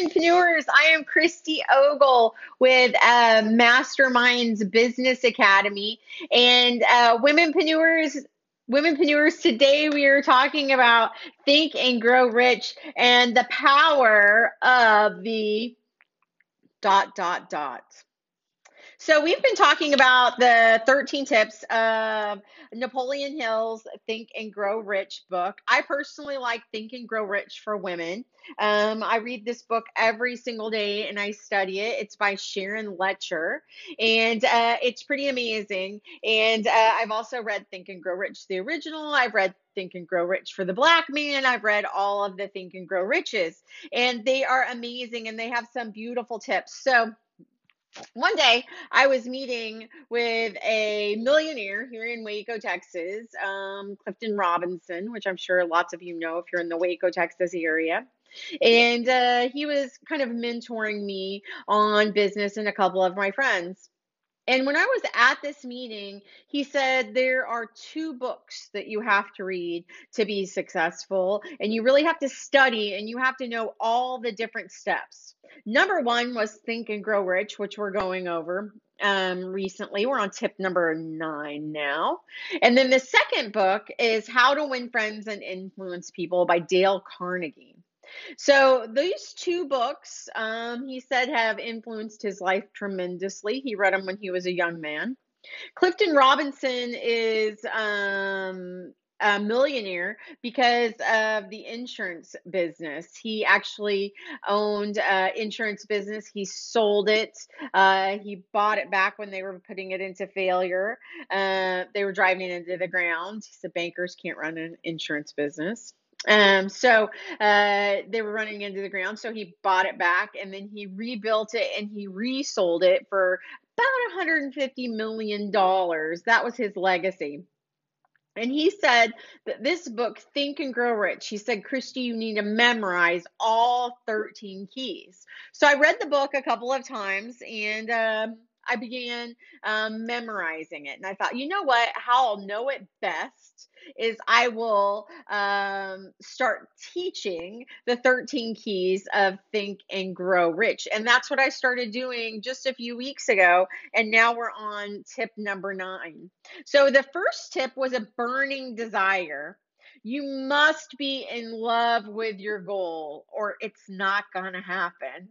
Entrepreneurs, I am Christy Ogle with uh, Masterminds Business Academy. And uh, Womenpreneurs, Womenpreneurs, today we are talking about Think and Grow Rich and the power of the dot, dot, dot. So we've been talking about the 13 tips of Napoleon Hill's Think and Grow Rich book. I personally like Think and Grow Rich for women. Um, I read this book every single day and I study it. It's by Sharon Lechter and uh, it's pretty amazing. And uh, I've also read Think and Grow Rich, the original. I've read Think and Grow Rich for the Black Man. I've read all of the Think and Grow Riches and they are amazing and they have some beautiful tips. So, one day I was meeting with a millionaire here in Waco, Texas, um, Clifton Robinson, which I'm sure lots of you know if you're in the Waco, Texas area. And uh, he was kind of mentoring me on business and a couple of my friends. And when I was at this meeting, he said there are two books that you have to read to be successful, and you really have to study and you have to know all the different steps. Number one was Think and Grow Rich, which we're going over um, recently. We're on tip number nine now. And then the second book is How to Win Friends and Influence People by Dale Carnegie. So these two books, um, he said, have influenced his life tremendously. He read them when he was a young man. Clifton Robinson is um, a millionaire because of the insurance business. He actually owned uh, insurance business. He sold it. Uh, he bought it back when they were putting it into failure. Uh, they were driving it into the ground. He said bankers can't run an insurance business. Um, so uh, they were running into the ground. So he bought it back and then he rebuilt it and he resold it for about $150 million. That was his legacy. And he said that this book, Think and Grow Rich, he said, Christy, you need to memorize all 13 keys. So I read the book a couple of times and um, I began um, memorizing it. And I thought, you know what? How I'll know it best is I will um, start teaching the 13 keys of Think and Grow Rich. And that's what I started doing just a few weeks ago. And now we're on tip number nine. So the first tip was a burning desire. You must be in love with your goal or it's not going to happen.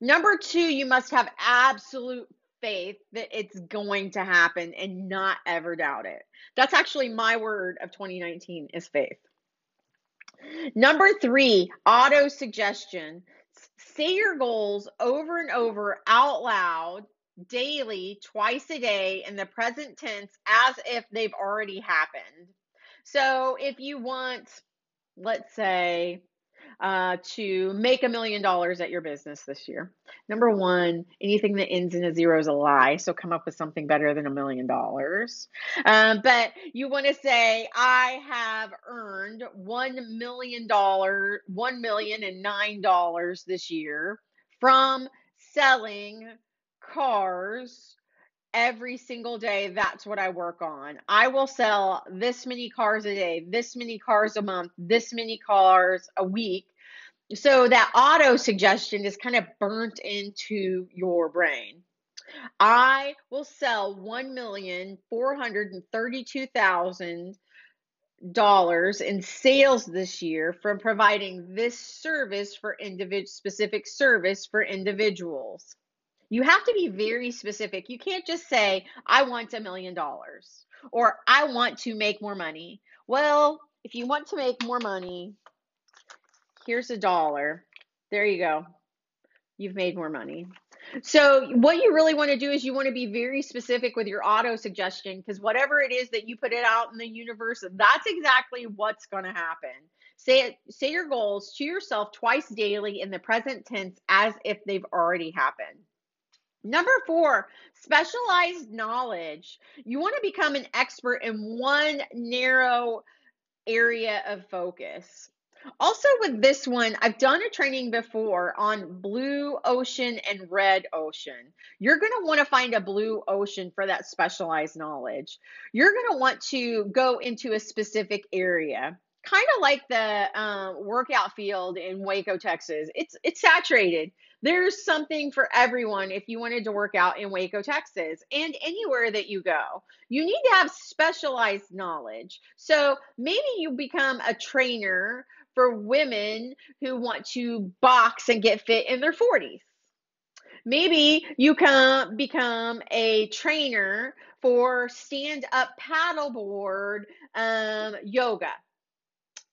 Number two, you must have absolute faith that it's going to happen and not ever doubt it. That's actually my word of 2019 is faith. Number three, auto suggestion. Say your goals over and over out loud daily, twice a day in the present tense as if they've already happened. So if you want, let's say, uh, to make a million dollars at your business this year. Number one, anything that ends in a zero is a lie. So come up with something better than a million dollars. Um, but you want to say, I have earned one million dollar, one million and nine dollars this year from selling cars every single day that's what i work on. I will sell this many cars a day this many cars a month this many cars a week. So that auto suggestion is kind of burnt into your brain. I will sell one million four hundred and thirty-two thousand dollars in sales this year from providing this service for individual specific service for individuals you have to be very specific. You can't just say, I want a million dollars or I want to make more money. Well, if you want to make more money, here's a dollar. There you go. You've made more money. So, what you really want to do is you want to be very specific with your auto suggestion because whatever it is that you put it out in the universe, that's exactly what's going to happen. Say it, say your goals to yourself twice daily in the present tense as if they've already happened. Number four, specialized knowledge. You want to become an expert in one narrow area of focus. Also, with this one, I've done a training before on blue ocean and red ocean. You're going to want to find a blue ocean for that specialized knowledge. You're going to want to go into a specific area kind of like the um, workout field in Waco, Texas. It's it's saturated. There's something for everyone if you wanted to work out in Waco, Texas, and anywhere that you go. You need to have specialized knowledge. So maybe you become a trainer for women who want to box and get fit in their 40s. Maybe you can become a trainer for stand up paddleboard um, yoga.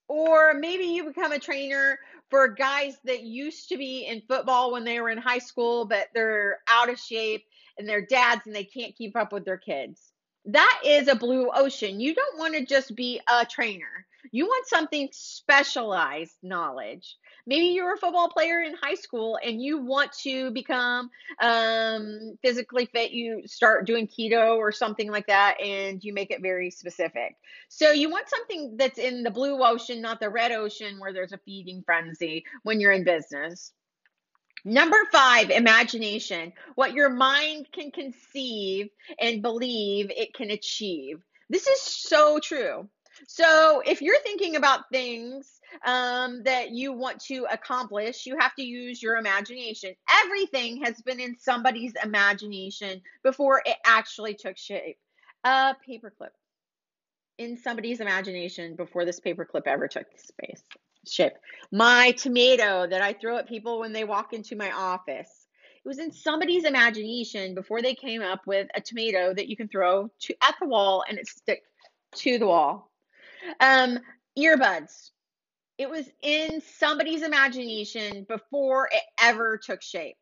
Or maybe you become a trainer for guys that used to be in football when they were in high school, but they're out of shape and they're dads and they can't keep up with their kids. That is a blue ocean. You don't want to just be a trainer. You want something specialized knowledge. Maybe you're a football player in high school and you want to become um, physically fit. You start doing keto or something like that, and you make it very specific. So you want something that's in the blue ocean, not the red ocean where there's a feeding frenzy when you're in business. Number five, imagination. What your mind can conceive and believe it can achieve. This is so true. So, if you're thinking about things um, that you want to accomplish, you have to use your imagination. Everything has been in somebody's imagination before it actually took shape. A paperclip in somebody's imagination before this paperclip ever took space shape. My tomato that I throw at people when they walk into my office. It was in somebody's imagination before they came up with a tomato that you can throw to at the wall and it stick to the wall. Um, earbuds. It was in somebody's imagination before it ever took shape.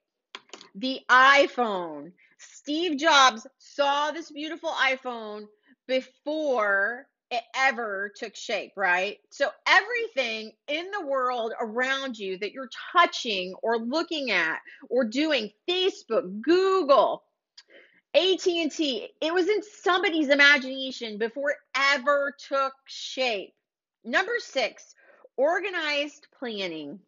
The iPhone. Steve Jobs saw this beautiful iPhone before it ever took shape, right? So everything in the world around you that you're touching or looking at or doing, Facebook, Google, AT&T, it was in somebody's imagination before it ever took shape. Number 6, organized planning.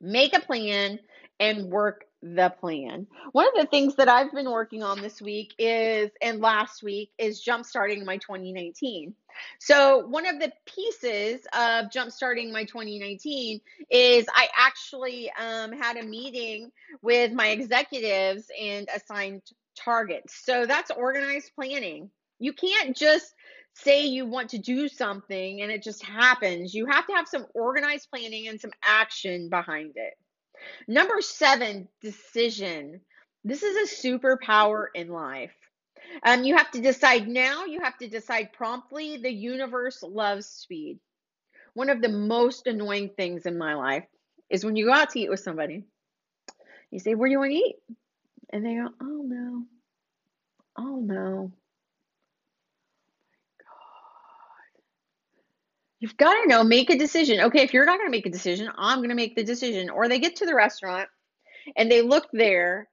Make a plan and work the plan. One of the things that I've been working on this week is, and last week, is jumpstarting my 2019. So, one of the pieces of jumpstarting my 2019 is I actually um, had a meeting with my executives and assigned targets. So that's organized planning. You can't just say you want to do something and it just happens. You have to have some organized planning and some action behind it. Number seven, decision. This is a superpower in life. Um, you have to decide now, you have to decide promptly. The universe loves speed. One of the most annoying things in my life is when you go out to eat with somebody, you say, Where do you want to eat? And they go, oh no, oh no. God. You've got to know, make a decision. Okay, if you're not going to make a decision, I'm going to make the decision. Or they get to the restaurant and they look there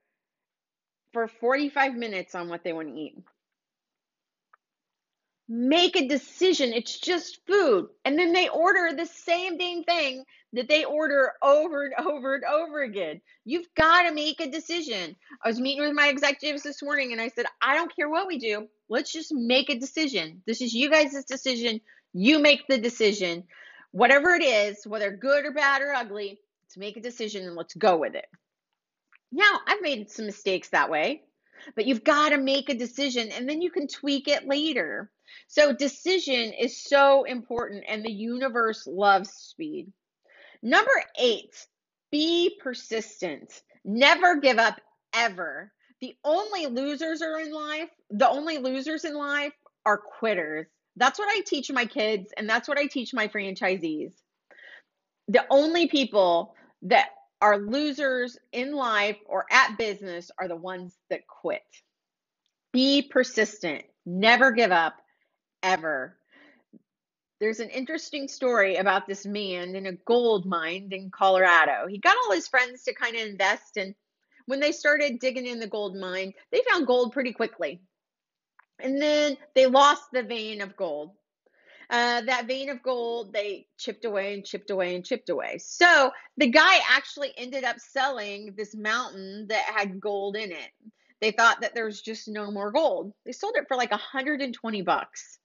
for 45 minutes on what they want to eat. Make a decision. It's just food. And then they order the same dang thing that they order over and over and over again. You've got to make a decision. I was meeting with my executives this morning and I said, I don't care what we do. Let's just make a decision. This is you guys' decision. You make the decision. Whatever it is, whether good or bad or ugly, let's make a decision and let's go with it. Now, I've made some mistakes that way, but you've got to make a decision and then you can tweak it later. So, decision is so important, and the universe loves speed. Number eight, be persistent. Never give up ever. The only losers are in life, the only losers in life are quitters. That's what I teach my kids, and that's what I teach my franchisees. The only people that are losers in life or at business are the ones that quit. Be persistent. Never give up, ever there's an interesting story about this man in a gold mine in Colorado. He got all his friends to kind of invest, and when they started digging in the gold mine, they found gold pretty quickly. And then they lost the vein of gold. Uh, that vein of gold they chipped away and chipped away and chipped away. So the guy actually ended up selling this mountain that had gold in it. They thought that there was just no more gold. They sold it for like 120 bucks.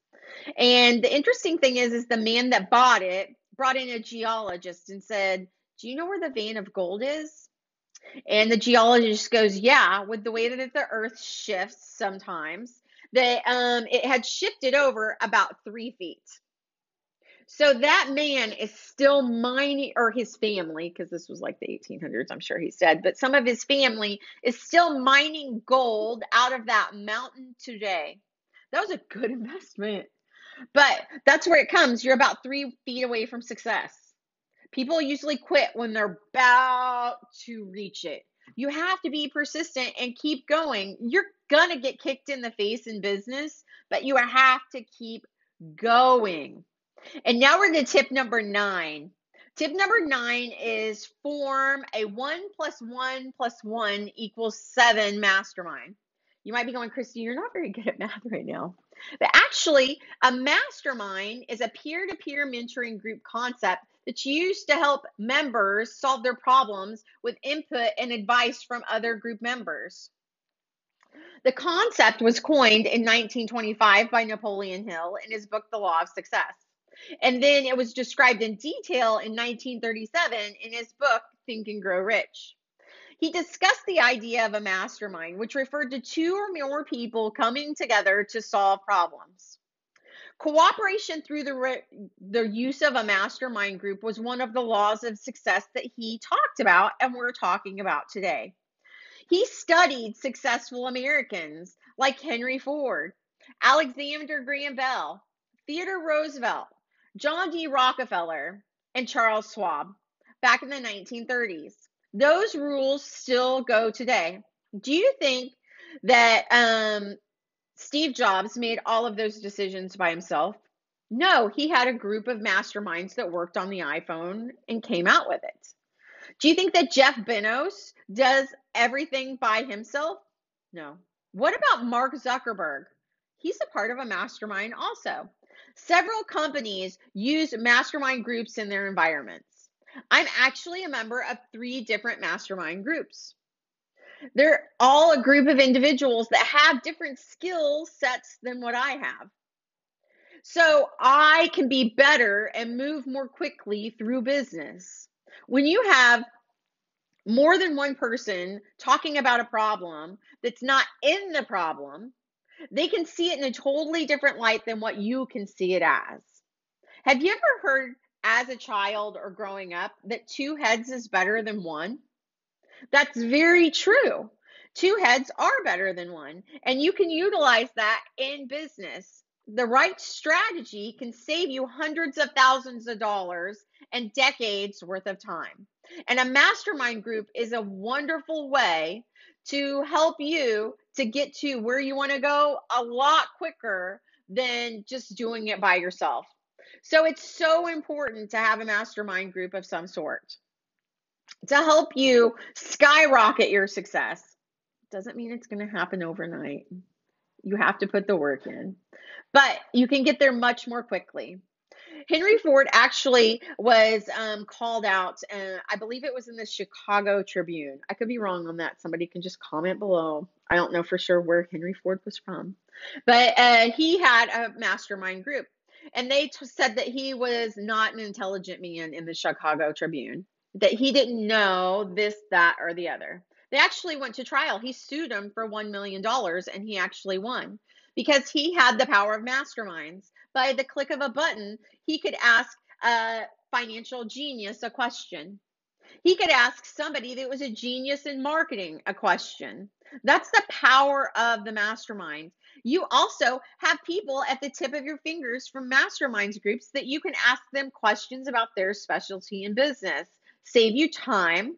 And the interesting thing is, is the man that bought it brought in a geologist and said, "Do you know where the vein of gold is?" And the geologist goes, "Yeah, with the way that the Earth shifts sometimes, that um, it had shifted over about three feet." So that man is still mining, or his family, because this was like the 1800s, I'm sure he said, but some of his family is still mining gold out of that mountain today. That was a good investment. But that's where it comes. You're about three feet away from success. People usually quit when they're about to reach it. You have to be persistent and keep going. You're going to get kicked in the face in business, but you have to keep going. And now we're to tip number nine. Tip number nine is form a one plus one plus one equals seven mastermind. You might be going, Christy, you're not very good at math right now. But actually, a mastermind is a peer to peer mentoring group concept that's used to help members solve their problems with input and advice from other group members. The concept was coined in 1925 by Napoleon Hill in his book, The Law of Success. And then it was described in detail in 1937 in his book, Think and Grow Rich. He discussed the idea of a mastermind, which referred to two or more people coming together to solve problems. Cooperation through the, re- the use of a mastermind group was one of the laws of success that he talked about and we're talking about today. He studied successful Americans like Henry Ford, Alexander Graham Bell, Theodore Roosevelt, John D. Rockefeller, and Charles Schwab back in the 1930s. Those rules still go today. Do you think that um, Steve Jobs made all of those decisions by himself? No, he had a group of masterminds that worked on the iPhone and came out with it. Do you think that Jeff Bezos does everything by himself? No. What about Mark Zuckerberg? He's a part of a mastermind also. Several companies use mastermind groups in their environments. I'm actually a member of three different mastermind groups. They're all a group of individuals that have different skill sets than what I have. So I can be better and move more quickly through business. When you have more than one person talking about a problem that's not in the problem, they can see it in a totally different light than what you can see it as. Have you ever heard as a child or growing up that two heads is better than one? That's very true. Two heads are better than one, and you can utilize that in business. The right strategy can save you hundreds of thousands of dollars and decades worth of time. And a mastermind group is a wonderful way to help you to get to where you want to go a lot quicker than just doing it by yourself. So it's so important to have a mastermind group of some sort to help you skyrocket your success. Doesn't mean it's going to happen overnight. You have to put the work in, but you can get there much more quickly. Henry Ford actually was um, called out, and I believe it was in the Chicago Tribune. I could be wrong on that. Somebody can just comment below. I don't know for sure where Henry Ford was from, but uh, he had a mastermind group and they t- said that he was not an intelligent man in the Chicago Tribune, that he didn't know this, that, or the other. They actually went to trial. He sued them for $1 million and he actually won because he had the power of masterminds. By the click of a button, he could ask a financial genius a question. He could ask somebody that was a genius in marketing a question. That's the power of the mastermind. You also have people at the tip of your fingers from masterminds groups that you can ask them questions about their specialty in business. Save you time,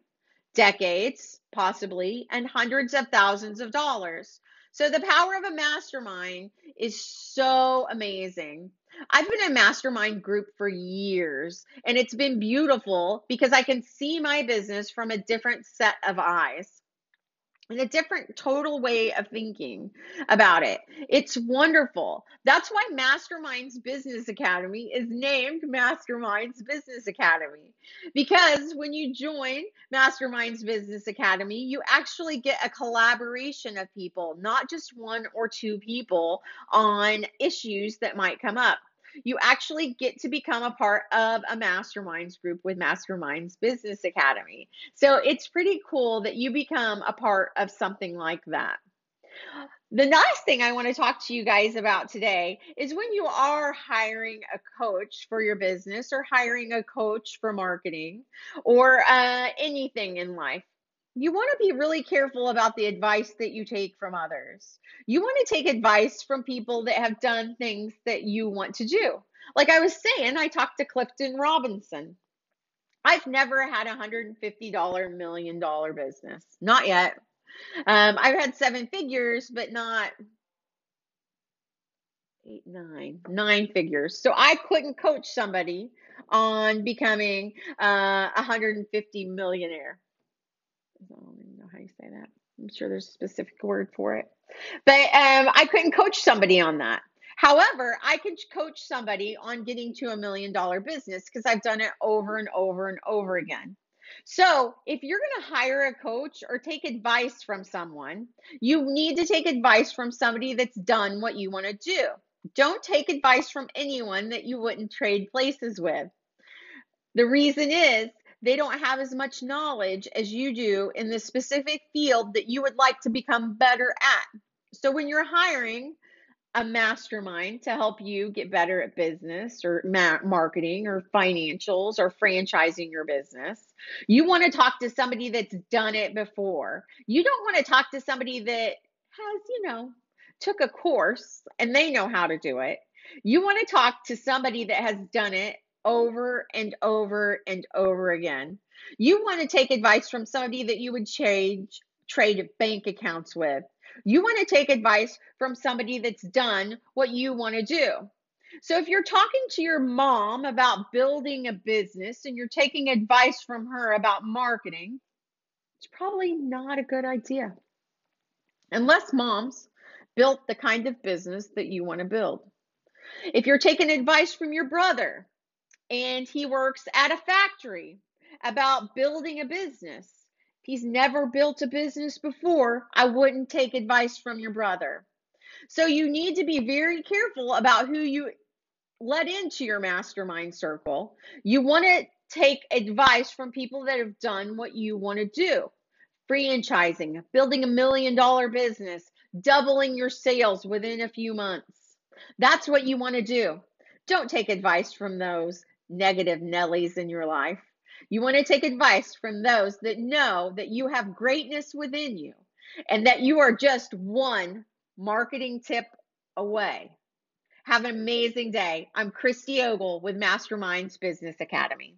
decades, possibly, and hundreds of thousands of dollars. So the power of a mastermind is so amazing. I've been in a mastermind group for years and it's been beautiful because I can see my business from a different set of eyes. And a different total way of thinking about it. It's wonderful. That's why Masterminds Business Academy is named Masterminds Business Academy. Because when you join Masterminds Business Academy, you actually get a collaboration of people, not just one or two people on issues that might come up you actually get to become a part of a masterminds group with Masterminds Business Academy. So it's pretty cool that you become a part of something like that. The last thing I want to talk to you guys about today is when you are hiring a coach for your business or hiring a coach for marketing or uh, anything in life you want to be really careful about the advice that you take from others. You want to take advice from people that have done things that you want to do. Like I was saying, I talked to Clifton Robinson. I've never had a $150 million business. Not yet. Um, I've had seven figures, but not eight, nine, nine figures. So I couldn't coach somebody on becoming uh, a 150 millionaire. I don't even know how you say that. I'm sure there's a specific word for it. But um, I couldn't coach somebody on that. However, I could coach somebody on getting to a million dollar business because I've done it over and over and over again. So, if you're going to hire a coach or take advice from someone, you need to take advice from somebody that's done what you want to do. Don't take advice from anyone that you wouldn't trade places with. The reason is they don't have as much knowledge as you do in the specific field that you would like to become better at. So when you're hiring a mastermind to help you get better at business or ma- marketing or financials or franchising your business, you want to talk to somebody that's done it before. You don't want to talk to somebody that has, you know, took a course and they know how to do it. You want to talk to somebody that has done it over and over and over again. You want to take advice from somebody that you would change trade bank accounts with. You want to take advice from somebody that's done what you want to do. So if you're talking to your mom about building a business and you're taking advice from her about marketing, it's probably not a good idea. Unless moms built the kind of business that you want to build. If you're taking advice from your brother and he works at a factory about building a business. He's never built a business before. I wouldn't take advice from your brother. So you need to be very careful about who you let into your mastermind circle. You want to take advice from people that have done what you want to do. Franchising, building a million dollar business, doubling your sales within a few months. That's what you want to do. Don't take advice from those negative Nellies in your life. You want to take advice from those that know that you have greatness within you and that you are just one marketing tip away. Have an amazing day. I'm Christy Ogle with Masterminds Business Academy.